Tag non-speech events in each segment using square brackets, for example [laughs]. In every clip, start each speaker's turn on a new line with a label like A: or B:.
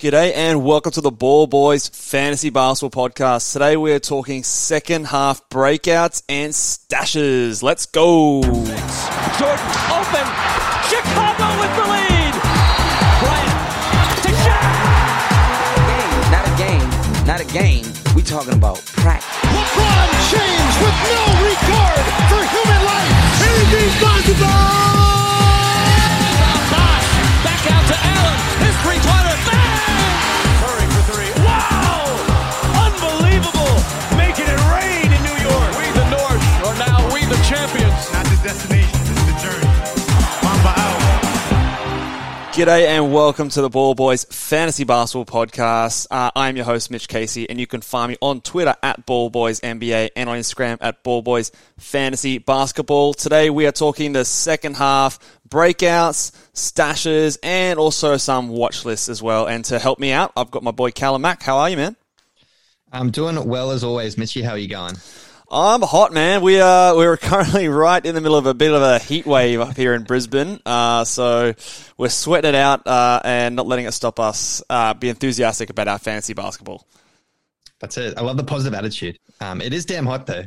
A: G'day and welcome to the Ball Boys Fantasy Basketball Podcast. Today we're talking second half breakouts and stashes. Let's go.
B: Jordan open. Chicago with the lead. Bryant to Shaq.
C: Not a game, not a game. We talking about practice.
D: LeBron James with no regard for human life. Anything's possible.
B: Bosh back out to Allen. His three-pointer.
A: G'day and welcome to the Ball Boys Fantasy Basketball Podcast. Uh, I'm your host, Mitch Casey, and you can find me on Twitter at Ball Boys NBA and on Instagram at Ball Boys Fantasy Basketball. Today we are talking the second half breakouts, stashes, and also some watch lists as well. And to help me out, I've got my boy Callum Mack. How are you, man?
E: I'm doing well as always, Mitchy. How are you going?
A: I'm hot, man. We are we're [laughs] currently right in the middle of a bit of a heat wave up here in Brisbane. Uh, so we're sweating it out uh, and not letting it stop us uh, be enthusiastic about our fantasy basketball.
E: That's it. I love the positive attitude. Um, it is damn hot though.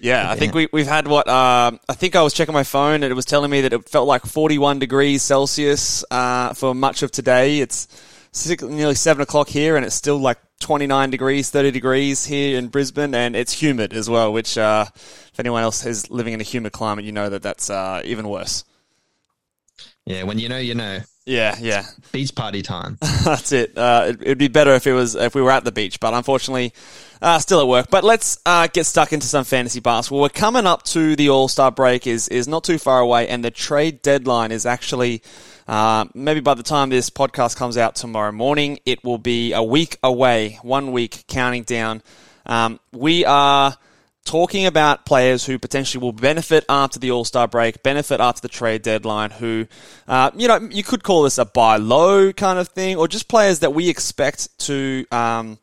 A: Yeah, I think we we've had what um, I think I was checking my phone and it was telling me that it felt like 41 degrees Celsius uh, for much of today. It's six, nearly seven o'clock here and it's still like 29 degrees, 30 degrees here in Brisbane, and it's humid as well. Which, uh, if anyone else is living in a humid climate, you know that that's uh, even worse.
E: yeah, when you know, you know.
A: Yeah, yeah,
E: Beach party time. [laughs]
A: that's it. Uh, it. It'd be better if it was if we were at the beach, but unfortunately, uh, still at work. But let's uh, get stuck into some fantasy basketball. We're coming up to the All Star break is is not too far away, and the trade deadline is actually. Uh, maybe by the time this podcast comes out tomorrow morning, it will be a week away, one week counting down. Um, we are talking about players who potentially will benefit after the All Star break, benefit after the trade deadline, who, uh, you know, you could call this a buy low kind of thing, or just players that we expect to. Um,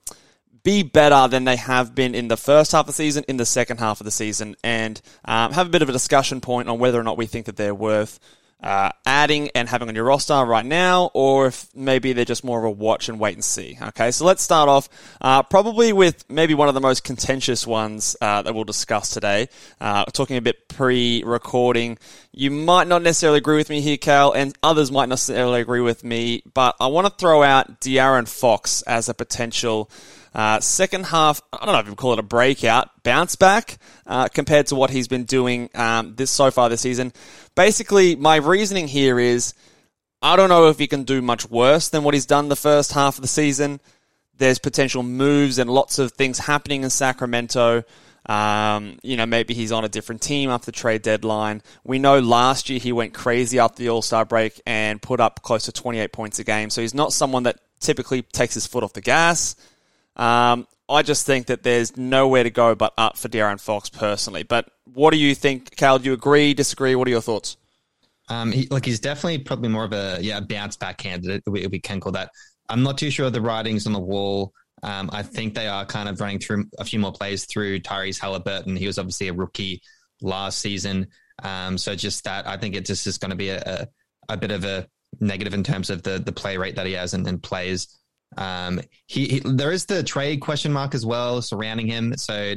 A: be better than they have been in the first half of the season, in the second half of the season, and um, have a bit of a discussion point on whether or not we think that they're worth uh, adding and having on your roster right now, or if maybe they're just more of a watch and wait and see. Okay, so let's start off uh, probably with maybe one of the most contentious ones uh, that we'll discuss today. Uh, talking a bit pre-recording, you might not necessarily agree with me here, Cal, and others might not necessarily agree with me, but I want to throw out De'Aaron Fox as a potential. Uh, second half, I don't know if you call it a breakout, bounce back uh, compared to what he's been doing um, this so far this season. Basically, my reasoning here is I don't know if he can do much worse than what he's done the first half of the season. There's potential moves and lots of things happening in Sacramento. Um, you know, maybe he's on a different team after the trade deadline. We know last year he went crazy after the All Star break and put up close to 28 points a game. So he's not someone that typically takes his foot off the gas. Um, I just think that there's nowhere to go but up for De'Aaron Fox personally. But what do you think, Cal? Do you agree, disagree? What are your thoughts?
E: Um, he, like he's definitely probably more of a yeah bounce back candidate. We, we can call that. I'm not too sure of the writings on the wall. Um, I think they are kind of running through a few more plays through Tyrese Halliburton. He was obviously a rookie last season, um, so just that I think it just is going to be a, a, a bit of a negative in terms of the the play rate that he has and, and plays. Um, he, he there is the trade question mark as well surrounding him. So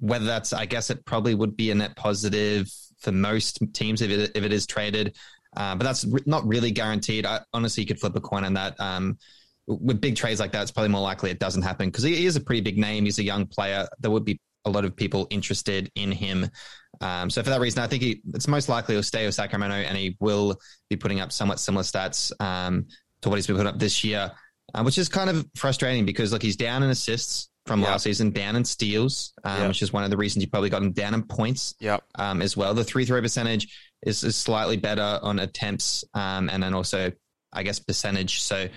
E: whether that's, I guess it probably would be a net positive for most teams if it, if it is traded. Uh, but that's not really guaranteed. I, honestly, you could flip a coin on that. Um, with big trades like that, it's probably more likely it doesn't happen because he, he is a pretty big name. He's a young player. There would be a lot of people interested in him. Um, so for that reason, I think he, it's most likely he'll stay with Sacramento and he will be putting up somewhat similar stats um, to what he's been putting up this year, uh, which is kind of frustrating because look, he's down in assists from
A: Yeah.
E: last season, down in steals, um,
A: Yeah.
E: which is one of the reasons you probably got him down in points
A: Yep.
E: um, as well. The three throw percentage is, is slightly better on attempts, um, and then also, I guess, percentage. So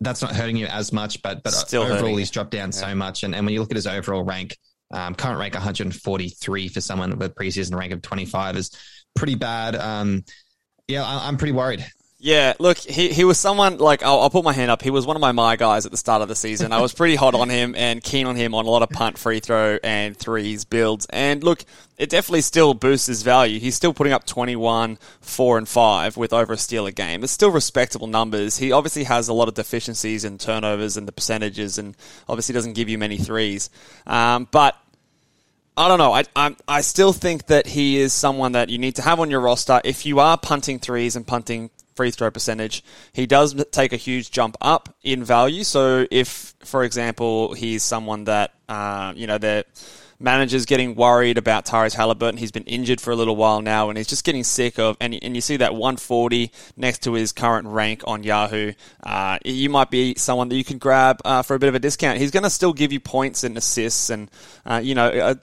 E: that's not hurting you as much, but but
A: Still
E: overall he's dropped down so much. And, and when you look at his overall rank, um, current rank 143 for someone with preseason rank of 25 is pretty bad. Um, yeah, I, I'm pretty worried.
A: Yeah, look, he, he was someone like I'll, I'll put my hand up. He was one of my my guys at the start of the season. I was pretty hot on him and keen on him on a lot of punt, free throw, and threes builds. And look, it definitely still boosts his value. He's still putting up 21, 4, and 5 with over a steal a game. It's still respectable numbers. He obviously has a lot of deficiencies in turnovers and the percentages, and obviously doesn't give you many threes. Um, but I don't know. I, I I still think that he is someone that you need to have on your roster if you are punting threes and punting free throw percentage. He does take a huge jump up in value. So if, for example, he's someone that uh, you know the managers getting worried about Tyrese Halliburton. He's been injured for a little while now, and he's just getting sick of. And, and you see that 140 next to his current rank on Yahoo. Uh, you might be someone that you can grab uh, for a bit of a discount. He's going to still give you points and assists, and uh, you know. A,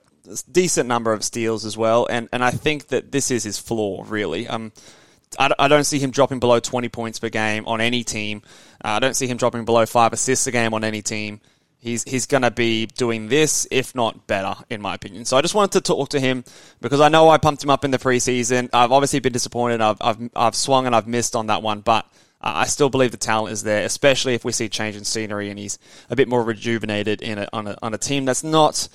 A: decent number of steals as well, and and I think that this is his floor really. Um, I, I don't see him dropping below 20 points per game on any team. Uh, I don't see him dropping below five assists a game on any team. He's he's going to be doing this, if not better, in my opinion. So I just wanted to talk to him because I know I pumped him up in the preseason. I've obviously been disappointed. I've I've, I've swung and I've missed on that one, but uh, I still believe the talent is there, especially if we see change in scenery and he's a bit more rejuvenated in a, on a on a team that's not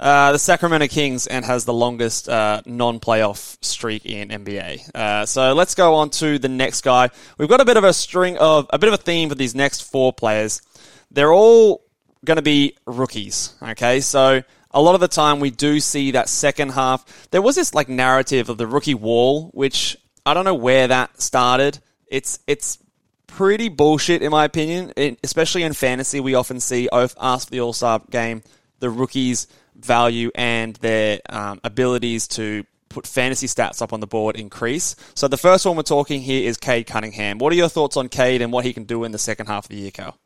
A: uh, the Sacramento Kings and has the longest uh, non-playoff streak in NBA. Uh, so let's go on to the next guy. We've got a bit of a string of a bit of a theme for these next four players. They're all going to be rookies. Okay, so a lot of the time we do see that second half. There was this like narrative of the rookie wall, which I don't know where that started. It's it's pretty bullshit in my opinion. It, especially in fantasy, we often see after the All Star game the rookies value and their um, abilities to put fantasy stats up on the board increase. So the first one we're talking here is Cade Cunningham. What are your thoughts on Cade and what he can do in the second half of the year, Cal?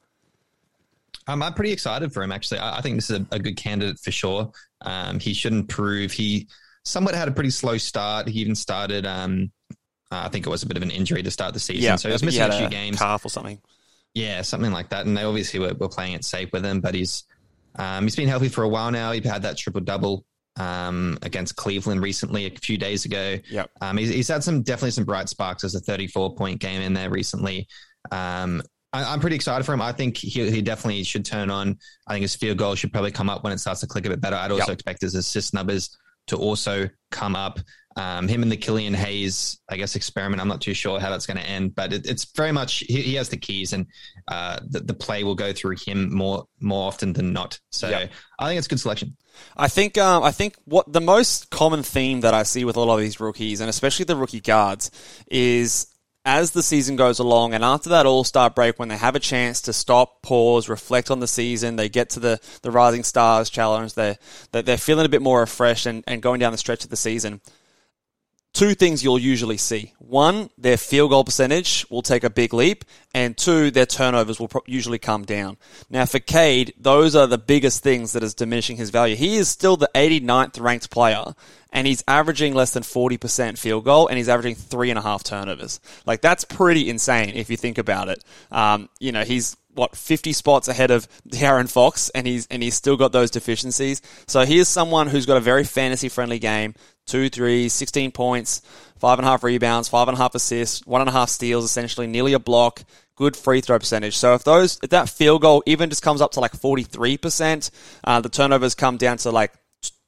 E: Um, I'm pretty excited for him, actually. I, I think this is a, a, good candidate for sure. Um, he should improve. He somewhat had a pretty slow start. He even started, um, uh, I think it was a bit of an injury to start the season.
A: Yeah,
E: so he was missing
A: he
E: a few
A: a
E: games.
A: Calf or something.
E: Yeah, something like that. And they obviously were, were playing it safe with him, but he's um, he's been healthy for a while now. He had that triple double um, against Cleveland recently, a few days ago.
A: Yep.
E: Um, he's, he's, had some definitely some bright sparks. There's a 34 point game in there recently. Um, I, am pretty excited for him. I think he, he, definitely should turn on. I think his field goal should probably come up when it starts to click a bit better. I'd also yep. expect his assist numbers to also come up. Um, him and the Killian Hayes, I guess, experiment. I'm not too sure how that's going to end, but it, it's very much he, he, has the keys, and uh, the, the, play will go through him more more often than not. So yep. I think it's a good selection.
A: I think um, I think what the most common theme that I see with a lot of these rookies, and especially the rookie guards, is as the season goes along and after that all-star break when they have a chance to stop pause reflect on the season they get to the, the rising stars challenge they're, they're feeling a bit more refreshed and, and going down the stretch of the season two things you'll usually see. One, their field goal percentage will take a big leap, and two, their turnovers will pro- usually come down. Now, for Cade, those are the biggest things that is diminishing his value. He is still the 89th ranked player, and he's averaging less than 40% field goal, and he's averaging three and a half turnovers. Like, that's pretty insane if you think about it. Um, you know, he's what 50 spots ahead of [laughs] De'Aaron Fox, and he's and he's still got those deficiencies. So here's someone who's got a very fantasy friendly game, two threes, 16 points, five and a half rebounds, five and a half assists, one and a half steals, essentially nearly a block, good free throw percentage. So if those if that field goal even just comes up to like 43%, uh, the turnovers come down to like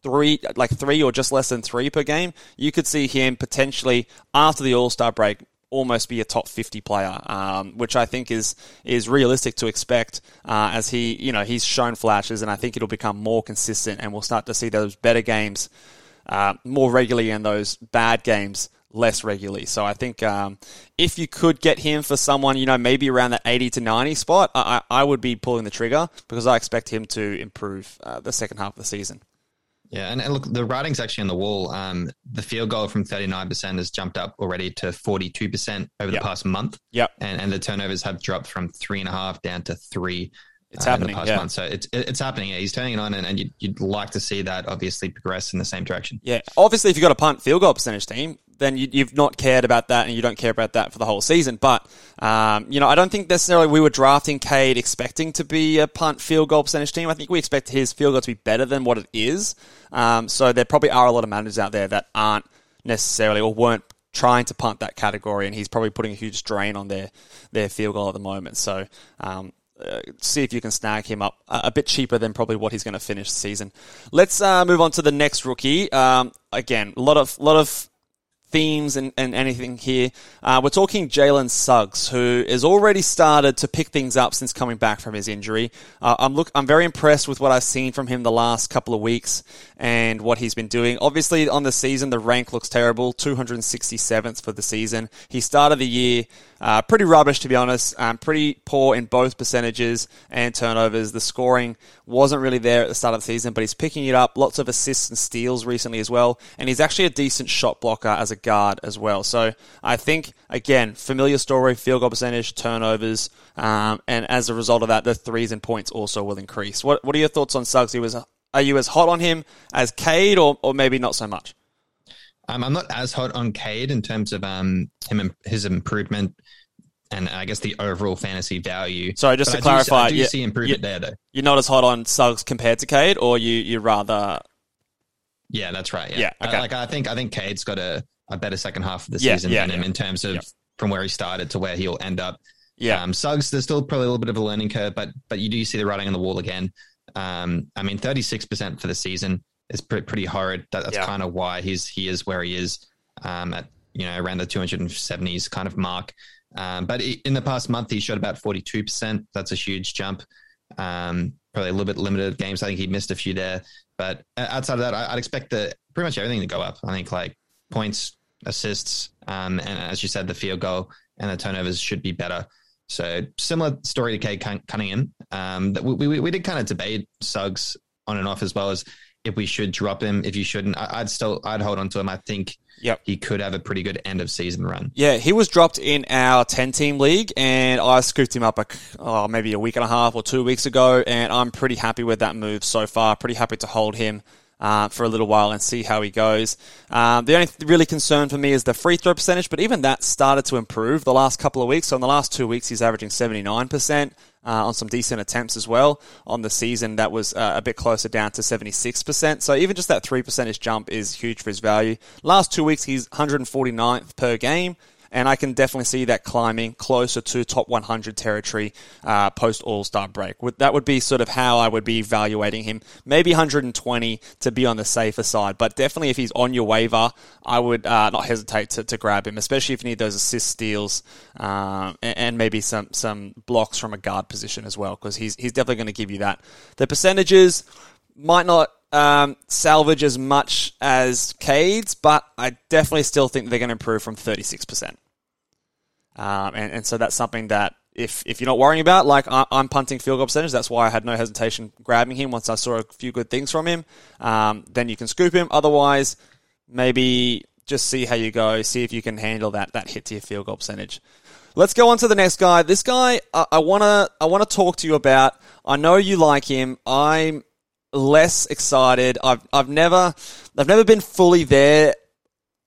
A: three, like three or just less than three per game, you could see him potentially after the All Star break almost be a top 50 player, um, which I think is is realistic to expect uh, as he, you know, he's shown flashes, and I think it'll become more consistent, and we'll start to see those better games uh, more regularly and those bad games less regularly. So I think um, if you could get him for someone, you know, maybe around that 80 to 90 spot, I, I would be pulling the trigger because I expect him to improve uh, the second half of the season.
E: Yeah, and, and, look, the writing's actually on the wall. Um, the field goal from 39% has jumped up already to 42% over
A: yep.
E: the past month.
A: Yep.
E: And, and the turnovers have dropped from three and a half down to three
A: it's uh, happening.
E: In the past
A: yeah.
E: month. So it's it's happening. Yeah. He's turning it on, and, and you'd, you'd, like to see that obviously progress in the same direction.
A: Yeah, obviously, if you've got a punt field goal percentage team, then you, have not cared about that, and you don't care about that for the whole season. But um, you know, I don't think necessarily we were drafting Cade expecting to be a punt field goal percentage team. I think we expect his field goal to be better than what it is. Um, so there probably are a lot of managers out there that aren't necessarily or weren't trying to punt that category, and he's probably putting a huge strain on their their field goal at the moment. So. Um, uh, see if you can snag him up a, bit cheaper than probably what he's going to finish the season. Let's uh, move on to the next rookie. Um, again, a lot of lot of themes and, and anything here. Uh, we're talking Jalen Suggs, who has already started to pick things up since coming back from his injury. Uh, I'm look, I'm very impressed with what I've seen from him the last couple of weeks and what he's been doing. Obviously, on the season, the rank looks terrible, 267th for the season. He started the year uh, pretty rubbish, to be honest. Um, pretty poor in both percentages and turnovers. The scoring wasn't really there at the start of the season, but he's picking it up. Lots of assists and steals recently as well. And he's actually a decent shot blocker as a guard as well. So I think, again, familiar story, field goal percentage, turnovers. Um, and as a result of that, the threes and points also will increase. What, what are your thoughts on Suggs? He was, are you as hot on him as Cade or, or maybe not so much?
E: Um, I'm not as hot on Cade in terms of um, him his improvement and I guess the overall fantasy value.
A: Sorry, just
E: But
A: to
E: I
A: clarify,
E: do, I do
A: you-
E: see improvement
A: you-
E: there though.
A: You're not as hot on Suggs compared to Cade, or you you rather
E: Yeah, that's right. Yeah,
A: Yeah, okay.
E: Uh, like I think I think Cade's got a, a better second half of the
A: Yeah,
E: season
A: yeah,
E: than him in terms of from where he started to where he'll end up.
A: yeah
E: Um, Suggs, there's still probably a little bit of a learning curve, but but you do see the writing on the wall again. Um, I mean, 36% for the season is pre- pretty horrid. That, that's
A: Yeah.
E: kind of why he's he is where he is um, at you know around the 270s kind of mark. Um, but in the past month, he shot about 42%. That's a huge jump. Um, probably a little bit limited games. I think he missed a few there, but uh, outside of that, I, I'd expect the pretty much everything to go up. I think like points, assists, um, and as you said, the field goal and the turnovers should be better. So similar story to Cun- Cunningham. Um, that we, we, we did kind of debate Suggs on and off as well as if we should drop him, if you shouldn't. I, I'd still I'd hold on to him. I think
A: Yep.
E: he could have a pretty good end of season run.
A: Yeah, he was dropped in our 10 team league, and I scooped him up a, oh, maybe a week and a half or two weeks ago, and I'm pretty happy with that move so far. Pretty happy to hold him. Uh, for a little while and see how he goes. Um, the only th- really concern for me is the free throw percentage, but even that started to improve the last couple of weeks. So in the last two weeks, he's averaging 79% uh, on some decent attempts as well. On the season, that was uh, a bit closer down to 76%. So even just that 3 percentage jump is huge for his value. Last two weeks, he's 149th per game. And I can definitely see that climbing closer to top 100 territory uh, post All Star break. That would be sort of how I would be evaluating him. Maybe 120 to be on the safer side, but definitely if he's on your waiver, I would uh, not hesitate to, to grab him, especially if you need those assist steals um, and, and maybe some some blocks from a guard position as well, because he's he's definitely going to give you that. The percentages might not um, salvage as much as Cade's, but I definitely still think they're going to improve from 36%. Um, and, and so that's something that if, if you're not worrying about, like I, I'm punting field goal percentage, that's why I had no hesitation grabbing him once I saw a few good things from him. Um, then you can scoop him. Otherwise, maybe just see how you go, see if you can handle that, that hit to your field goal percentage. Let's go on to the next guy. This guy, I, I wanna, I wanna talk to you about. I know you like him. I'm less excited. I've, I've never, I've never been fully there.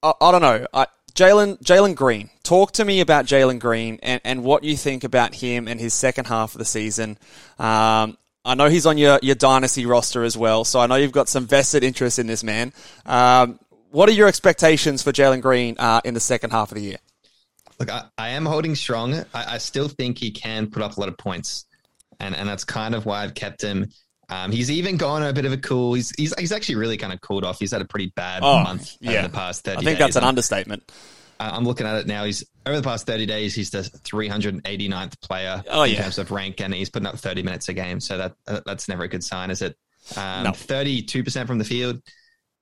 A: I, I don't know. Jalen, Jalen Green. Talk to me about Jalen Green and, and what you think about him and his second half of the season. Um, I know he's on your, your dynasty roster as well, so I know you've got some vested interest in this man. Um, what are your expectations for Jalen Green uh, in the second half of the year?
E: Look, I, I am holding strong. I, I still think he can put up a lot of points, and and that's kind of why I've kept him. Um, he's even gone a bit of a cool. He's he's, he's actually really kind of cooled off. He's had a pretty bad
A: Oh,
E: month
A: yeah.
E: over the past thirty.
A: I think
E: days.
A: that's an understatement.
E: I- I'm looking at it now. He's over the past 30 days. He's the 389th player
A: Oh,
E: in
A: yeah.
E: terms of rank, and he's putting up 30 minutes a game. So that uh, that's never a good sign, is it? Um,
A: No.
E: 32% from the field,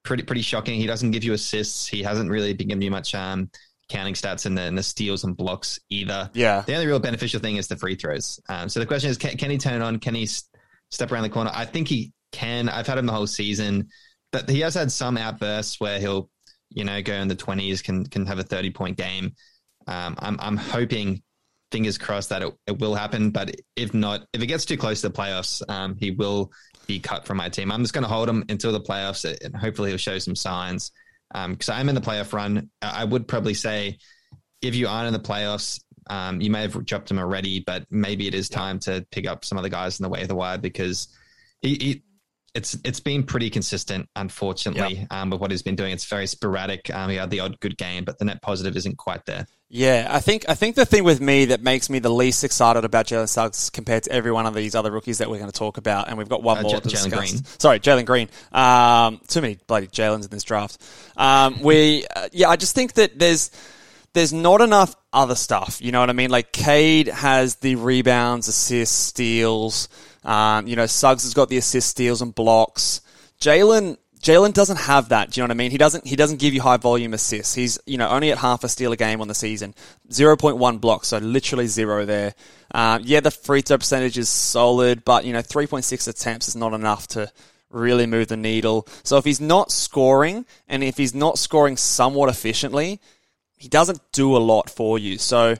E: pretty pretty shocking. He doesn't give you assists. He hasn't really been giving you much um, counting stats in the, in the steals and blocks either.
A: Yeah.
E: The only real beneficial thing is the free throws. Um, so the question is, can, can he turn it on? Can he s- step around the corner? I think he can. I've had him the whole season, but he has had some outbursts where he'll, you know, go in the twenties, can can have a thirty point game. Um, I'm I'm hoping, fingers crossed, that it, it will happen. But if not, if it gets too close to the playoffs, um, he will be cut from my team. I'm just going to hold him until the playoffs, and hopefully he'll show some signs. Because I'm in the playoff run, I would probably say if you aren't in the playoffs, um, you may have dropped him already, but maybe it is time to pick up some of the guys in the way of the wire because he, he it's it's been pretty consistent, unfortunately, um, with what he's been doing. It's very sporadic. Um, he had the odd good game, but the net positive isn't quite there.
A: Yeah, I think I think the thing with me that makes me the least excited about Jalen Suggs compared to every one of these other rookies that we're going to talk about, and we've got one
E: Uh,
A: more
E: J-
A: to
E: Jalen
A: discuss.
E: Green.
A: Sorry, Jalen Green. Um, too many bloody Jalen's in this draft. Um, we, uh, yeah, I just think that there's there's not enough other stuff. You know what I mean? Like Cade has the rebounds, assists, steals. Um, you know, Suggs has got the assists, steals, and blocks. Jalen Jalen doesn't have that. Do you know what I mean? He doesn't. He doesn't give you high volume assists. He's you know only at half a steal a game on the season. Zero point one blocks, so literally zero there. Uh, yeah, the free throw percentage is solid, but you know three point six attempts is not enough to really move the needle. So if he's not scoring, and if he's not scoring somewhat efficiently, he doesn't do a lot for you. So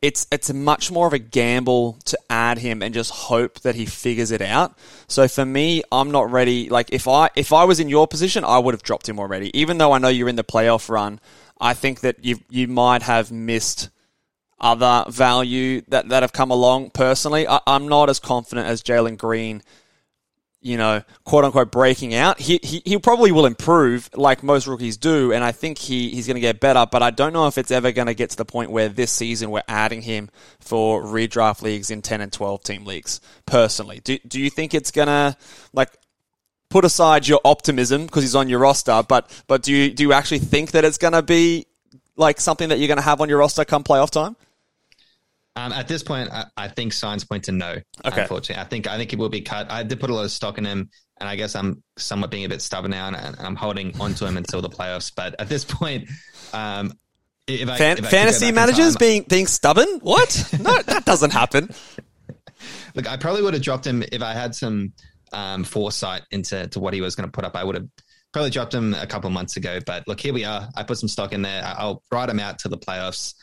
A: it's it's much more of a gamble to add him and just hope that he figures it out. So for me, I'm not ready. Like if I if I was in your position, I would have dropped him already. Even though I know you're in the playoff run, I think that you you might have missed other value that, that have come along. Personally, I, I'm not as confident as Jalen Green you know, quote unquote breaking out. He, he, he probably will improve like most rookies do, and I think he, he's going to get better, but I don't know if it's ever going to get to the point where this season we're adding him for redraft leagues in 10 and 12 team leagues, personally. Do, do you think it's going to, like, put aside your optimism because he's on your roster, but, but do you, do you actually think that it's going to be like something that you're going to have on your roster come playoff time?
E: Um, at this point, I, I think signs point to no.
A: Okay.
E: Unfortunately, I think I think he will be cut. I did put a lot of stock in him, and I guess I'm somewhat being a bit stubborn now, and, and I'm holding onto him until the playoffs. But at this point, um, if I,
A: Fan-
E: if
A: fantasy managers
E: time-
A: being, being stubborn? What? No, that doesn't happen. [laughs] [laughs]
E: look, I probably would have dropped him if I had some um, foresight into to what he was going to put up. I would have probably dropped him a couple of months ago. But look, here we are. I put some stock in there. I'll ride him out to the playoffs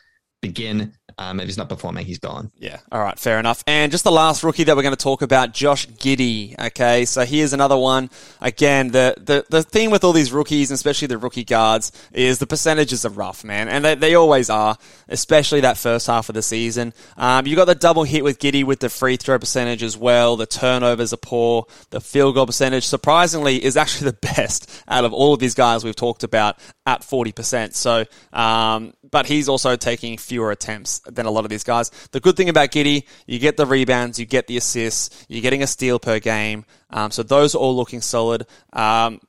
E: begin. Um, if he's not performing, he's gone.
A: Yeah. All right. Fair enough. And just the last rookie that we're going to talk about, Josh Giddey. Okay. So here's another one. Again, the, the, the theme with all these rookies, especially the rookie guards, is the percentages are rough, man. And they, they always are, especially that first half of the season. Um, you got the double hit with Giddey with the free throw percentage as well. The turnovers are poor. The field goal percentage, surprisingly, is actually [laughs] the best out of all of these guys we've talked about at 40%. So, um, but he's also taking fewer attempts than a lot of these guys. The good thing about Giddey, you get the rebounds, you get the assists, you're getting a steal per game. Um, so those are all looking solid. Um,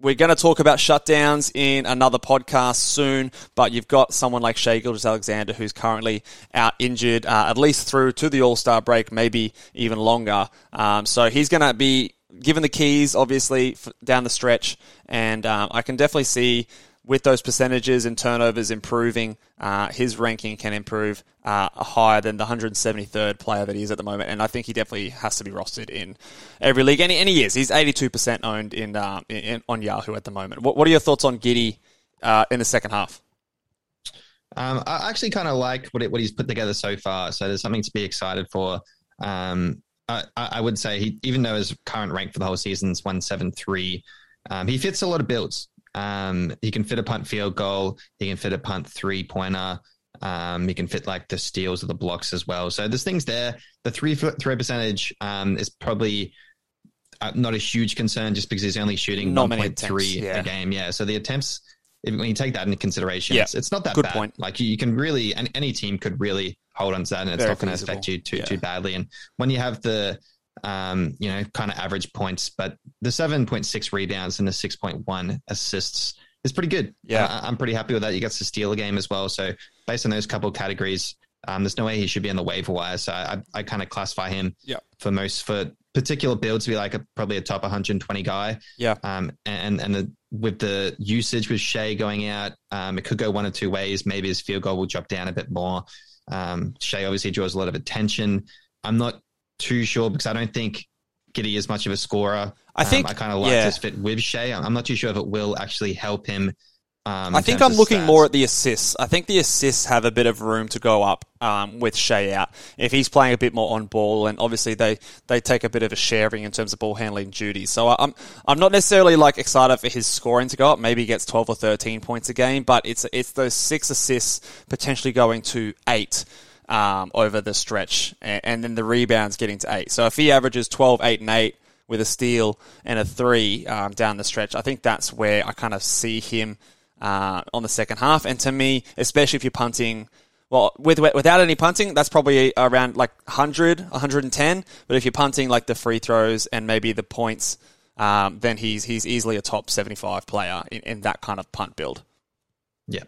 A: we're going to talk about shutdowns in another podcast soon, but you've got someone like Shai Gilgeous-Alexander who's currently out injured, uh, at least through to the All Star break, maybe even longer. Um, so he's going to be given the keys, obviously, down the stretch, and um, I can definitely see with those percentages and turnovers improving, uh, his ranking can improve uh, higher than the 173rd player that he is at the moment. And I think he definitely has to be rostered in every league. And he, and he is. He's 82% owned in, uh, in on Yahoo at the moment. What, what are your thoughts on Giddey uh, in the second half?
E: Um, I actually kind of like what, it, what he's put together so far. So there's something to be excited for. Um, I, I would say he, even though his current rank for the whole season is 173, um, he fits a lot of builds. Um, he can fit a punt field goal. He can fit a punt three pointer. Um, he can fit like the steals or the blocks as well. So there's things there. The three foot throw percentage um, is probably uh, not a huge concern just because he's only shooting
A: Not
E: 1.3
A: attempts, yeah.
E: a game. Yeah. So the attempts, if, when you take that into consideration,
A: Yeah.
E: it's, it's not that
A: Good
E: bad.
A: point.
E: Like you, you can really, and any team could really hold on to that, and it's
A: Very
E: not going to affect you too
A: Yeah.
E: too badly. And when you have the, um, you know, kind of average points, but the seven point six rebounds and the six point one assists is pretty good.
A: Yeah.
E: Uh, I'm pretty happy with that. You get to steal a game as well. So based on those couple of categories, um, there's no way he should be on the waiver wire. So I, I kind of classify him
A: Yeah.
E: for most for particular builds to be like a probably a top 120 guy.
A: Yeah.
E: Um, and and the, with the usage with Shai going out, um, it could go one or two ways. Maybe his field goal will drop down a bit more. Um, Shai obviously draws a lot of attention. I'm not too sure because I don't think Giddey is much of a scorer.
A: I
E: Um,
A: think-
E: I kind of like
A: yeah.
E: this fit with Shai. I'm not too sure if it will actually help him. Um,
A: I think I'm looking
E: stats.
A: more at the assists. I think the assists have a bit of room to go up um, with Shai out. If he's playing a bit more on ball, and obviously they, they take a bit of a sharing in terms of ball handling duties. So I- I'm I'm not necessarily like excited for his scoring to go up. Maybe he gets 12 or 13 points a game, but it's it's those six assists potentially going to eight. Um, over the stretch, and, and then the rebounds getting to eight. So if he averages 12, 8, and 8, with a steal and a three um, down the stretch. I think that's where I kind of see him uh, on the second half. And to me, especially if you're punting, well, with without any punting, that's probably around like 100, 110. But if you're punting like the free throws and maybe the points, um, then he's he's easily a top 75 player in, in that kind of punt build.
E: Yeah.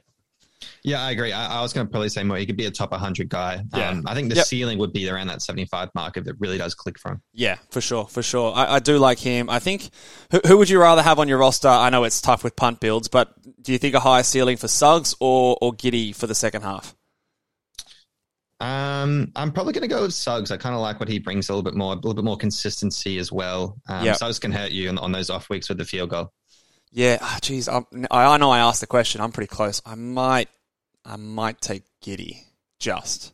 E: Yeah, I agree. I, I was going to probably say more. He could be a top 100 guy.
A: Yeah.
E: Um, I think the
A: Yep.
E: ceiling would be around that 75 mark if it really does click for him.
A: Yeah, for sure, for sure. I, I do like him. I think who, who would you rather have on your roster? I know it's tough with punt builds, but do you think a higher ceiling for Suggs or or Giddey for the second half?
E: Um, I'm probably going to go with Suggs. I kind of like what he brings a little bit more, a little bit more consistency as well. Um,
A: Yep.
E: Suggs can hurt you on, on those off weeks with the field goal.
A: Yeah, ah, geez, I I know I asked the question. I'm pretty close. I might, I might take Giddey just,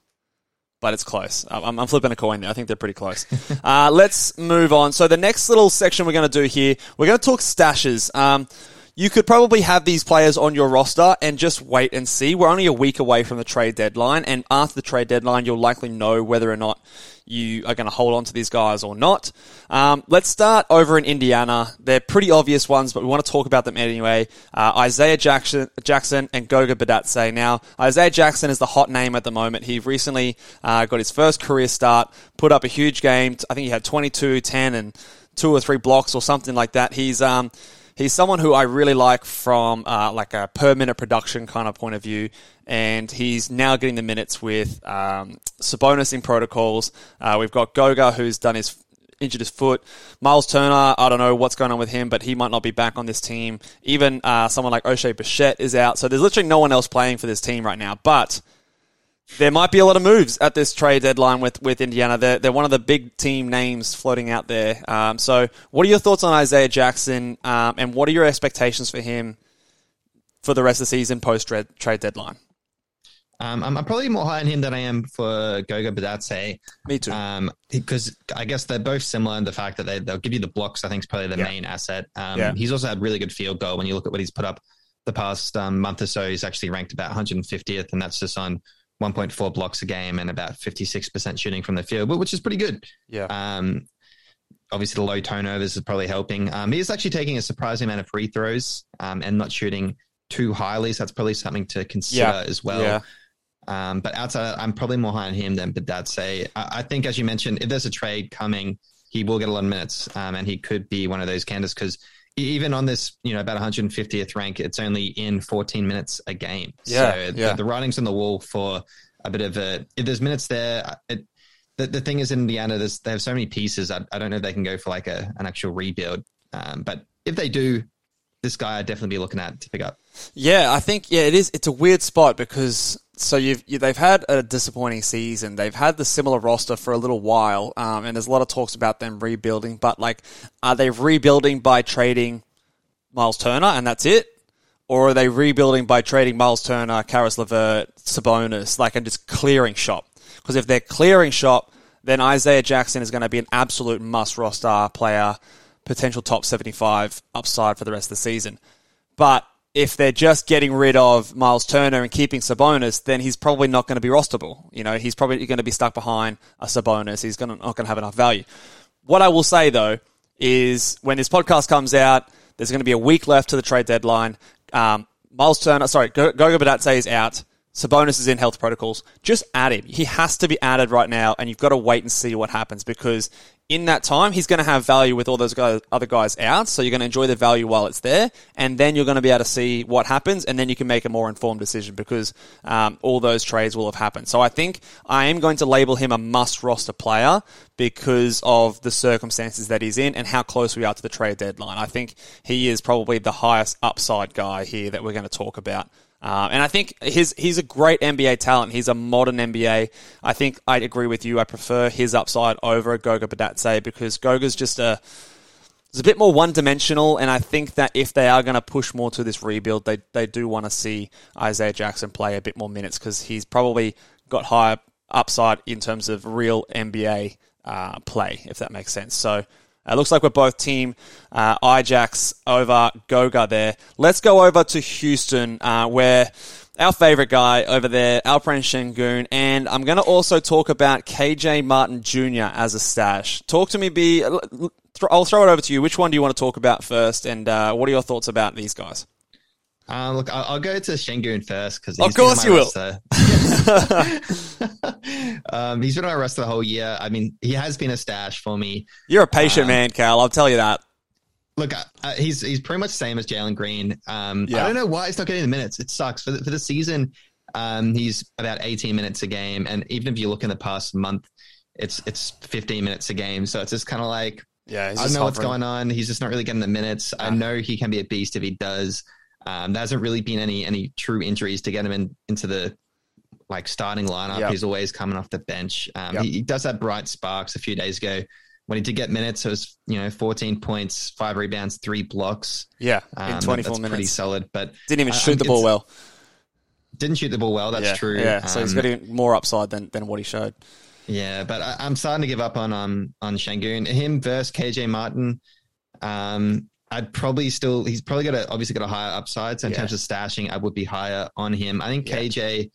A: but it's close. I'm, I'm flipping a coin there. I think they're pretty close. [laughs] uh, let's move on. So the next little section we're going to do here, we're going to talk stashes. Um, you could probably have these players on your roster and just wait and see. We're only a week away from the trade deadline, and after the trade deadline, you'll likely know whether or not you are going to hold on to these guys or not. Um, let's start over in Indiana. They're pretty obvious ones, but we want to talk about them anyway. Uh, Isaiah Jackson, Jackson and Goga Bitadze. Now, Isaiah Jackson is the hot name at the moment. He recently uh, got his first career start, put up a huge game. I think he had 22, 10, and two or three blocks or something like that. He's um, he's someone who I really like from uh, like a per minute production kind of point of view, and he's now getting the minutes with um, Sabonis in protocols. Uh, we've got Goga who's done his injured his foot. Miles Turner, I don't know what's going on with him, but he might not be back on this team. Even uh, someone like Oshae Brissett is out, so there's literally no one else playing for this team right now. But there might be a lot of moves at this trade deadline with, with Indiana. They're, they're one of the big team names floating out there. Um, so, what are your thoughts on Isaiah Jackson, um, and what are your expectations for him for the rest of the season post trade trade deadline?
E: Um, I'm, I'm probably more high on him than I am for Goga Bitadze.
A: Me too.
E: Um, because I guess they're both similar in the fact that they, they'll give you the blocks. I think is probably the
A: Yeah.
E: main asset. Um,
A: Yeah.
E: he's also had really good field goal. When you look at what he's put up the past um, month or so, he's actually ranked about 150th, and that's just on 1.4 blocks a game and about 56% shooting from the field, which is pretty good.
A: yeah.
E: Um, obviously, the low turnovers is probably helping. Um, he's actually taking a surprising amount of free throws um, and not shooting too highly. So that's probably something to consider
A: Yeah.
E: as well.
A: Yeah.
E: Um, but outside, I'm probably more high on him than Bitadze. I, I think, as you mentioned, if there's a trade coming, he will get a lot of minutes, um, and he could be one of those candidates because even on this, you know, about 150th rank, it's only in 14 minutes a game.
A: Yeah,
E: so
A: yeah.
E: The, the writing's on the wall for a bit of a. If there's minutes there, it, the, the thing is in Indiana, there's, they have so many pieces. I, I don't know if they can go for like a, an actual rebuild, um, but if they do, this guy I'd definitely be looking at to pick up.
A: Yeah, I think yeah, it is. It's a weird spot because so you've you, they've had a disappointing season. They've had the similar roster for a little while, um, and there's a lot of talks about them rebuilding. But like, are they rebuilding by trading Miles Turner and that's it, or are they rebuilding by trading Miles Turner, Caris LeVert, Sabonis, like and just clearing shop? Because if they're clearing shop, then Isaiah Jackson is going to be an absolute must roster player, potential top 75 upside for the rest of the season. But if they're just getting rid of Miles Turner and keeping Sabonis, then he's probably not going to be rosterable. You know, he's probably going to be stuck behind a Sabonis. He's going to, not going to have enough value. What I will say though is when this podcast comes out, there's going to be a week left to the trade deadline. Um, Miles Turner, sorry, Go- Goga Bitadze is out. Sabonis is in health protocols. Just add him. He has to be added right now, and you've got to wait and see what happens because in that time he's going to have value with all those guys, other guys out. So you're going to enjoy the value while it's there, and then you're going to be able to see what happens, and then you can make a more informed decision because um, all those trades will have happened. So I think I am going to label him a must roster player because of the circumstances that he's in and how close we are to the trade deadline. I think he is probably the highest upside guy here that we're going to talk about. Uh, and I think his he's a great NBA talent. He's a modern NBA. I think I agree with you. I prefer his upside over Goga Bitadze because Goga's just a it's a bit more one dimensional, and I think that if they are going to push more to this rebuild, they they do want to see Isaiah Jackson play a bit more minutes because he's probably got higher upside in terms of real NBA uh, play, if that makes sense. So. It looks like we're both team uh, Ijax over Goga there. Let's go over to Houston, uh, where our favorite guy over there, Alperen Sengun, and I'm going to also talk about KJ Martin Jr. as a stash. Talk to me, B. I'll throw it over to you. Which one do you want to talk about first, and uh, what are your thoughts about these guys?
E: Uh, look, I'll, I'll go to Sengun first because
A: Of course you will. [laughs] [laughs]
E: um, he's been on my roster the whole year. I mean, he has been a stash for me.
A: You're a patient
E: Um,
A: man, Cal. I'll tell you that.
E: Look, uh, he's he's pretty much the same as Jalen Green. Um,
A: Yeah.
E: I don't know why he's not getting the minutes. It sucks for the, for the season. Um, he's about 18 minutes a game, and even if you look in the past month, it's it's 15 minutes a game. So it's just kind of like
A: Yeah,
E: I don't know what's going on. He's just not really getting the minutes. I know he can be a beast if he does. Um, there hasn't really been any any true injuries to get him in into the like starting lineup.
A: Yep.
E: He's always coming off the bench. Um,
A: Yep.
E: he, he does have bright sparks. A few days ago, when he did get minutes, it was you know 14 points, five rebounds, three blocks.
A: Yeah,
E: Um,
A: in
E: that-
A: 24
E: that's pretty solid. But
A: Didn't even shoot
E: I'm-
A: the ball well.
E: Didn't shoot the ball well. That's
A: yeah,
E: true.
A: Yeah, so he's got more upside than, than what he showed.
E: Yeah, but I, I'm starting to give up on um on Sengun. Him versus KJ Martin. Um, I'd probably still he's probably got a obviously got a higher upside. So in
A: Yeah.
E: terms of stashing, I would be higher on him. I think
A: Yeah.
E: KJ.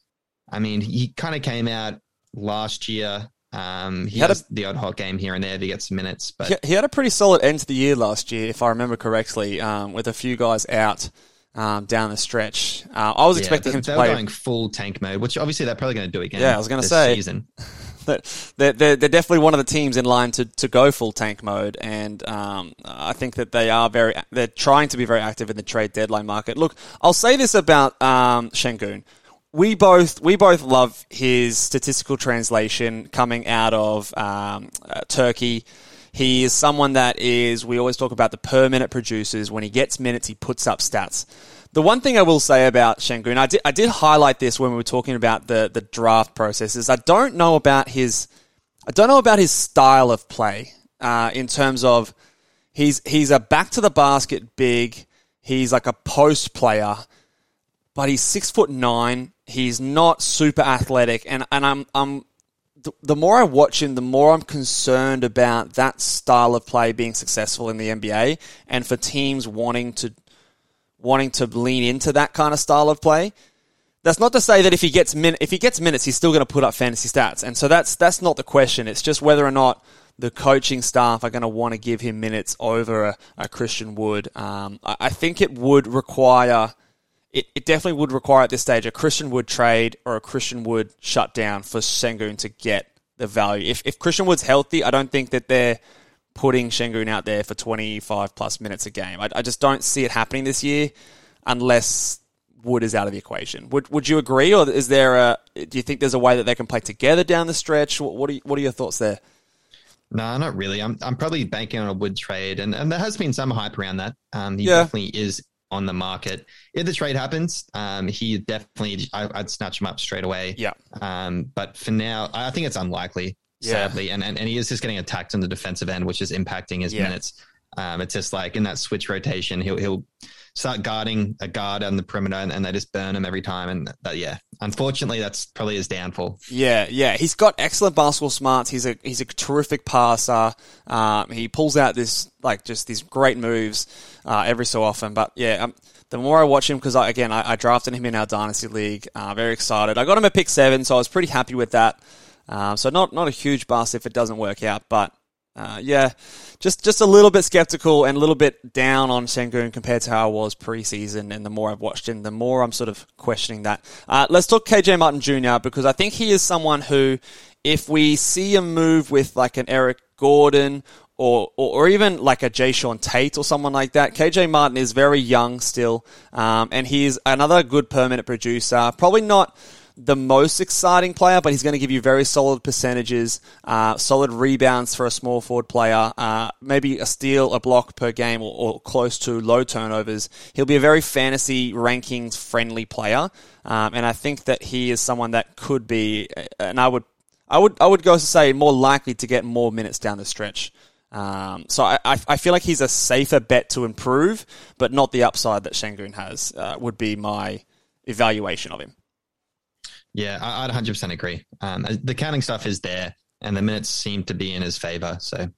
E: I mean, he kind of came out last year. Um, he,
A: He had
E: has the odd hot game here and there to get some minutes, but
A: He, he had a pretty solid end to the year last year, if I remember correctly, um, with a few guys out um, down the stretch. Uh, I was
E: yeah,
A: expecting
E: they,
A: him to
E: they
A: play.
E: were going full tank mode, which obviously they're probably going to do again.
A: Yeah, I was gonna say.
E: season. [laughs]
A: they're, they're, they're definitely one of the teams in line to, to go full tank mode, and um, I think that they are very they're trying to be very active in the trade deadline market. Look, I'll say this about um, Sengun. We both we both love his statistical translation coming out of um, uh, Turkey. He is someone that is we always talk about the per minute producers. When he gets minutes, he puts up stats. The one thing I will say about Sengun, I did, I did highlight this when we were talking about the, the draft process, is I don't know about his, I don't know about his style of play, uh, in terms of he's, he's a back to the basket big, he's like a post player, but he's six foot nine, he's not super athletic, and, and I'm, I'm, the, more I watch him, the more I'm concerned about that style of play being successful in the NBA, and for teams wanting to wanting to lean into that kind of style of play. That's not to say that if he gets min- if he gets minutes, he's still going to put up fantasy stats. And so that's that's not the question. It's just whether or not the coaching staff are going to want to give him minutes over a, a Christian Wood. Um, I, I think it would require. It, it definitely would require at this stage a Christian Wood trade or a Christian Wood shutdown for Sengun to get the value. If, if Christian Wood's healthy, I don't think that they're putting Sengun out there for 25 plus minutes a game. I, I just don't see it happening this year unless Wood is out of the equation. Would Would you agree, or is there a? Do you think there's a way that they can play together down the stretch? What, what are What are your thoughts there?
E: No, not really. I'm I'm probably banking on a wood trade, and, and there has been some hype around that. Um, he
A: Yeah.
E: definitely is on the market. If the trade happens, um, he definitely I, I'd snatch him up straight away.
A: Yeah.
E: Um, but for now, I think it's unlikely.
A: Yeah.
E: Sadly, and, and and he is just getting attacked on the defensive end, which is impacting his
A: Yeah.
E: minutes. Um, it's just like in that switch rotation, he'll he'll start guarding a guard on the perimeter, and, and they just burn him every time. And that, yeah, unfortunately, that's probably his downfall.
A: Yeah, yeah, he's got excellent basketball smarts. He's a he's a terrific passer. Um, he pulls out this like just these great moves uh, every so often. But yeah, um, the more I watch him, because again I, I drafted him in our dynasty league. Uh, very excited. I got him at pick seven, so I was pretty happy with that. Um, so not not a huge bust if it doesn't work out, but uh, yeah, just just a little bit skeptical and a little bit down on Sengun compared to how I was preseason. And the more I've watched him, the more I'm sort of questioning that. Uh, let's talk KJ Martin Jr. because I think he is someone who, if we see a move with like an Eric Gordon or, or, or even like a Jae'Sean Tate or someone like that. KJ Martin is very young still, um, and he's another good per minute producer. Probably not the most exciting player, but he's going to give you very solid percentages, uh, solid rebounds for a small forward player, uh, maybe a steal, a block per game, or, or close to low turnovers. He'll be a very fantasy rankings friendly player, um, and I think that he is someone that could be, and I would, I would, I would go to say more likely to get more minutes down the stretch. Um, so I, I feel like he's a safer bet to improve, but not the upside that Sengun has. Uh, would be my evaluation of him.
E: Yeah, I, I'd 100% agree. Um, the counting stuff is there, and the minutes seem to be in his favor. So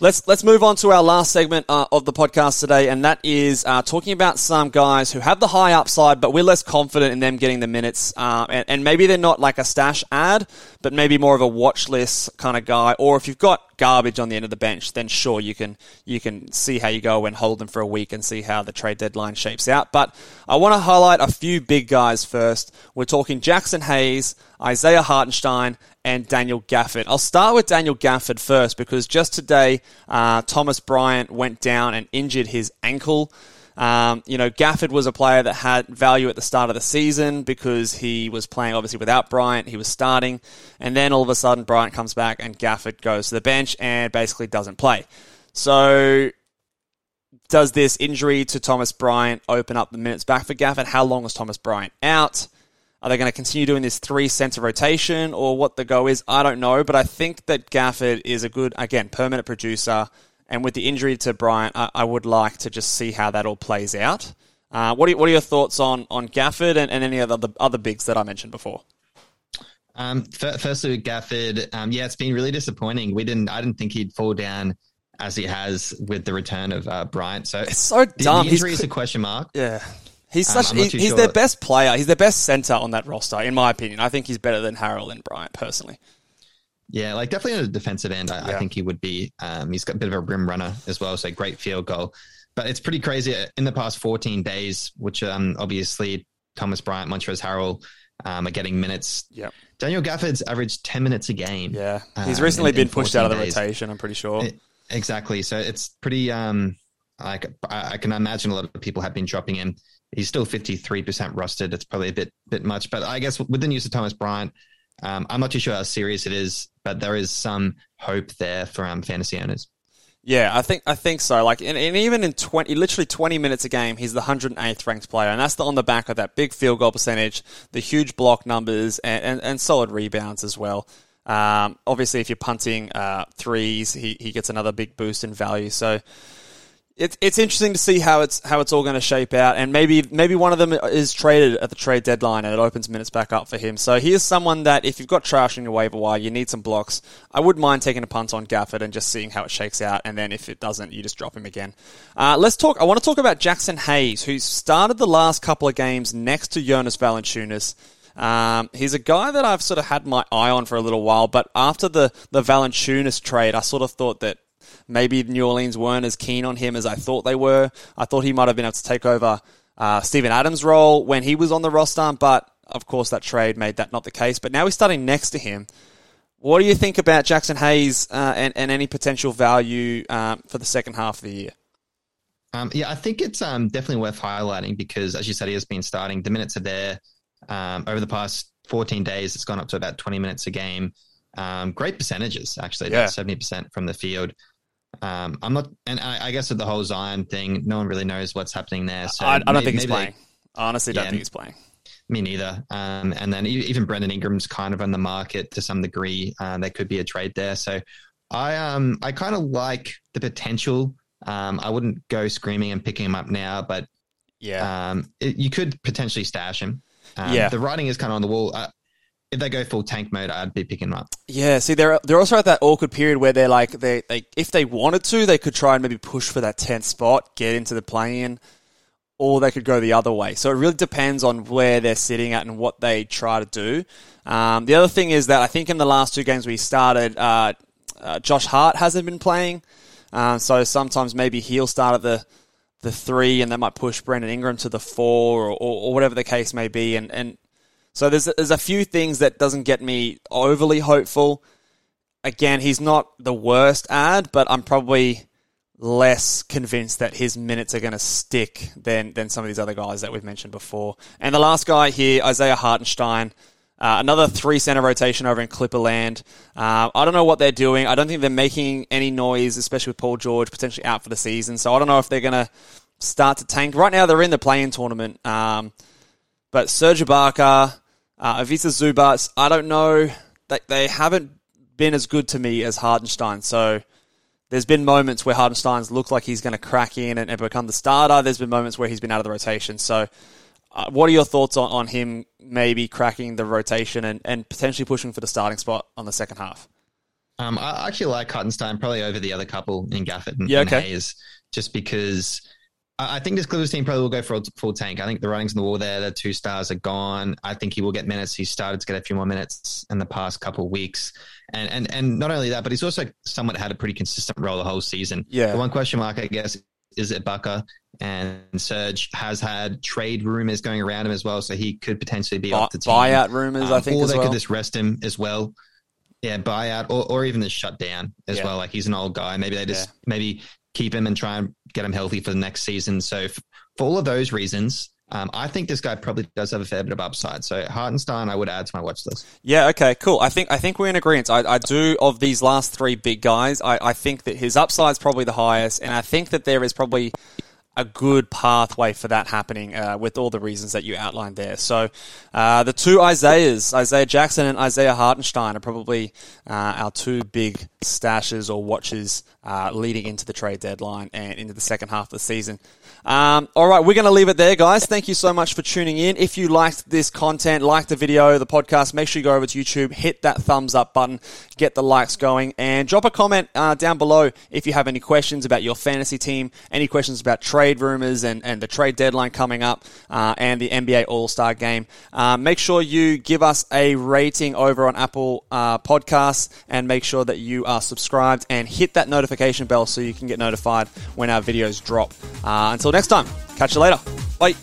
A: Let's let's move on to our last segment uh, of the podcast today, and that is uh, talking about some guys who have the high upside, but we're less confident in them getting the minutes, uh, and, and maybe they're not like a stash ad, but maybe more of a watch list kind of guy. Or if you've got garbage on the end of the bench, then sure you can you can see how you go and hold them for a week and see how the trade deadline shapes out. But I want to highlight a few big guys first. We're talking Jaxson Hayes, Isaiah Hartenstein, and Daniel Gafford. I'll start with Daniel Gafford first because just today uh, Thomas Bryant went down and injured his ankle. Um, you know, Gafford was a player that had value at the start of the season because he was playing obviously without Bryant. He was starting. And then all of a sudden, Bryant comes back and Gafford goes to the bench and basically doesn't play. So, does this injury to Thomas Bryant open up the minutes back for Gafford? How long is Thomas Bryant out? Are they going to continue doing this three center rotation or what the go is? I don't know, but I think that Gafford is a good, again, permanent producer. And with the injury to Bryant, I, I would like to just see how that all plays out. Uh, what, are, what are your thoughts on, on Gafford and, and any of the other, other bigs that I mentioned before?
E: Um, f- firstly, with Gafford, um, yeah, it's been really disappointing. We didn't, I didn't think he'd fall down as he has with the return of uh, Bryant. So
A: It's so dumb.
E: the
A: He's
E: injury is a question mark.
A: Yeah. He's
E: Um,
A: such
E: I'm
A: he- he's
E: sure.
A: their best player. He's their best center on that roster, in my opinion. I think he's better than Harrell and Bryant personally.
E: Yeah, like definitely on the defensive end, I,
A: Yeah.
E: I think he would be. Um, he's got a bit of a rim runner as well, so great field goal. But it's pretty crazy. In the past 14 days, which um, obviously Thomas Bryant, Montrezl Harrell um, are getting minutes.
A: Yeah,
E: Daniel Gafford's averaged 10 minutes a game.
A: Yeah. He's
E: um,
A: recently
E: in-
A: been
E: in
A: pushed out of the
E: days.
A: rotation, I'm pretty sure.
E: It- exactly. So it's pretty. Um, like I, I can imagine a lot of people have been dropping him. He's still 53% rostered. It's probably a bit bit much, but I guess with the news of Thomas Bryant, um, I'm not too sure how serious it is, but there is some hope there for um, fantasy owners.
A: Yeah, I think I think so. Like, and, and even in twenty, literally twenty minutes a game, he's the 108th ranked player, and that's the, on the back of that big field goal percentage, the huge block numbers, and, and, and solid rebounds as well. Um, obviously, if you're punting uh, threes, he, he gets another big boost in value. So it's it's interesting to see how it's how it's all going to shape out, and maybe maybe one of them is traded at the trade deadline, and it opens minutes back up for him. So he is someone that if you've got trash in your waiver wire, you need some blocks. I wouldn't mind taking a punt on Gafford and just seeing how it shakes out, and then if it doesn't, you just drop him again. Uh, let's talk. I want to talk about Jaxson Hayes, who started the last couple of games next to Jonas Valanciunas. Um, he's a guy that I've sort of had my eye on for a little while, but after the the Valanciunas trade, I sort of thought that maybe New Orleans weren't as keen on him as I thought they were. I thought he might have been able to take over uh, Steven Adams' role when he was on the roster, but of course that trade made that not the case. But now he's starting next to him. What do you think about Jaxson Hayes uh, and, and any potential value um, for the second half of the year?
E: Um, yeah, I think it's um, definitely worth highlighting because, as you said, he has been starting. The minutes are there. Um, over the past 14 days, it's gone up to about 20 minutes a game. Um, great percentages, actually,
A: Yeah.
E: about 70% from the field. Um, I'm not, and I, I guess with the whole Zion thing, no one really knows what's happening there. So
A: I, I don't
E: may-
A: think he's
E: maybe they-
A: playing. I honestly don't
E: Yeah.
A: think he's playing.
E: Me neither. Um, and then even Brandon Ingram's kind of on the market to some degree. Uh, there could be a trade there. So I um I kind of like the potential. Um, I wouldn't go screaming and picking him up now, but
A: Yeah.
E: um, it, you could potentially stash him. Um,
A: Yeah.
E: The writing is kind of on the wall. Uh, if they go full tank mode, I'd be picking them up.
A: Yeah, see, they're they're also at that awkward period where they're like they, they if they wanted to, they could try and maybe push for that tenth spot, get into the play-in, or they could go the other way. So it really depends on where they're sitting at and what they try to do. Um, the other thing is that I think in the last two games we started, uh, uh, Josh Hart hasn't been playing, um, so sometimes maybe he'll start at the the three, and they might push Brandon Ingram to the four, or, or, or whatever the case may be, and and so there's there's a few things that doesn't get me overly hopeful. Again, he's not the worst ad, but I'm probably less convinced that his minutes are going to stick than than some of these other guys that we've mentioned before. And the last guy here, Isaiah Hartenstein. Uh, another three center rotation over in Clipperland. Uh, I don't know what they're doing. I don't think they're making any noise, especially with Paul George potentially out for the season. So I don't know if they're going to start to tank. Right now, they're in the play-in tournament. Um, but Serge Ibaka, uh, Ivica Zubac, I don't know. They, they haven't been as good to me as Hartenstein. So there's been moments where Hartenstein's looked like he's going to crack in and, and become the starter. There's been moments where he's been out of the rotation. So uh, what are your thoughts on, on him maybe cracking the rotation and, and potentially pushing for the starting spot on the second half?
E: Um, I actually like Hartenstein probably over the other couple in Gafford and,
A: Yeah,
E: and
A: okay.
E: Hayes, just because I I think this Clippers team probably will go for a full tank. I think the writings on the wall there, the two stars are gone. I think he will get minutes. He started to get a few more minutes in the past couple of weeks, and and and not only that, but he's also somewhat had a pretty consistent role the whole season.
A: Yeah.
E: The one question mark, I guess, is it Bucker and Serge has had trade rumors going around him as well, so he could potentially be
A: Buy-
E: off the team.
A: buyout rumors, I
E: Um,
A: think,
E: or they
A: well.
E: could just rest him as well. Yeah, buyout or, or even the shutdown as
A: Yeah.
E: well. Like he's an old guy. Maybe they just maybe keep him and try and get him healthy for the next season. So f- for all of those reasons, um, I think this guy probably does have a fair bit of upside. So Hartenstein, I would add to my watch list.
A: Yeah, okay, cool. I think I think we're in agreement. I, I do of these last three big guys. I, I think that his upside is probably the highest, and I think that there is probably a good pathway for that happening uh, with all the reasons that you outlined there. So uh, the two Isaiahs, Isaiah Jackson and Isaiah Hartenstein, are probably uh, our two big stashes or watches uh, leading into the trade deadline and into the second half of the season. Um, all right, we're going to leave it there, guys. Thank you so much for tuning in. If you liked this content, like the video, the podcast, make sure you go over to YouTube, hit that thumbs up button, get the likes going, and drop a comment uh, down below if you have any questions about your fantasy team, any questions about trade rumors and, and the trade deadline coming up, uh, and the NBA All Star game. Uh, make sure you give us a rating over on Apple uh, Podcasts, and make sure that you are subscribed and hit that notification bell so you can get notified when our videos drop. Uh, until next time, catch you later. Bye.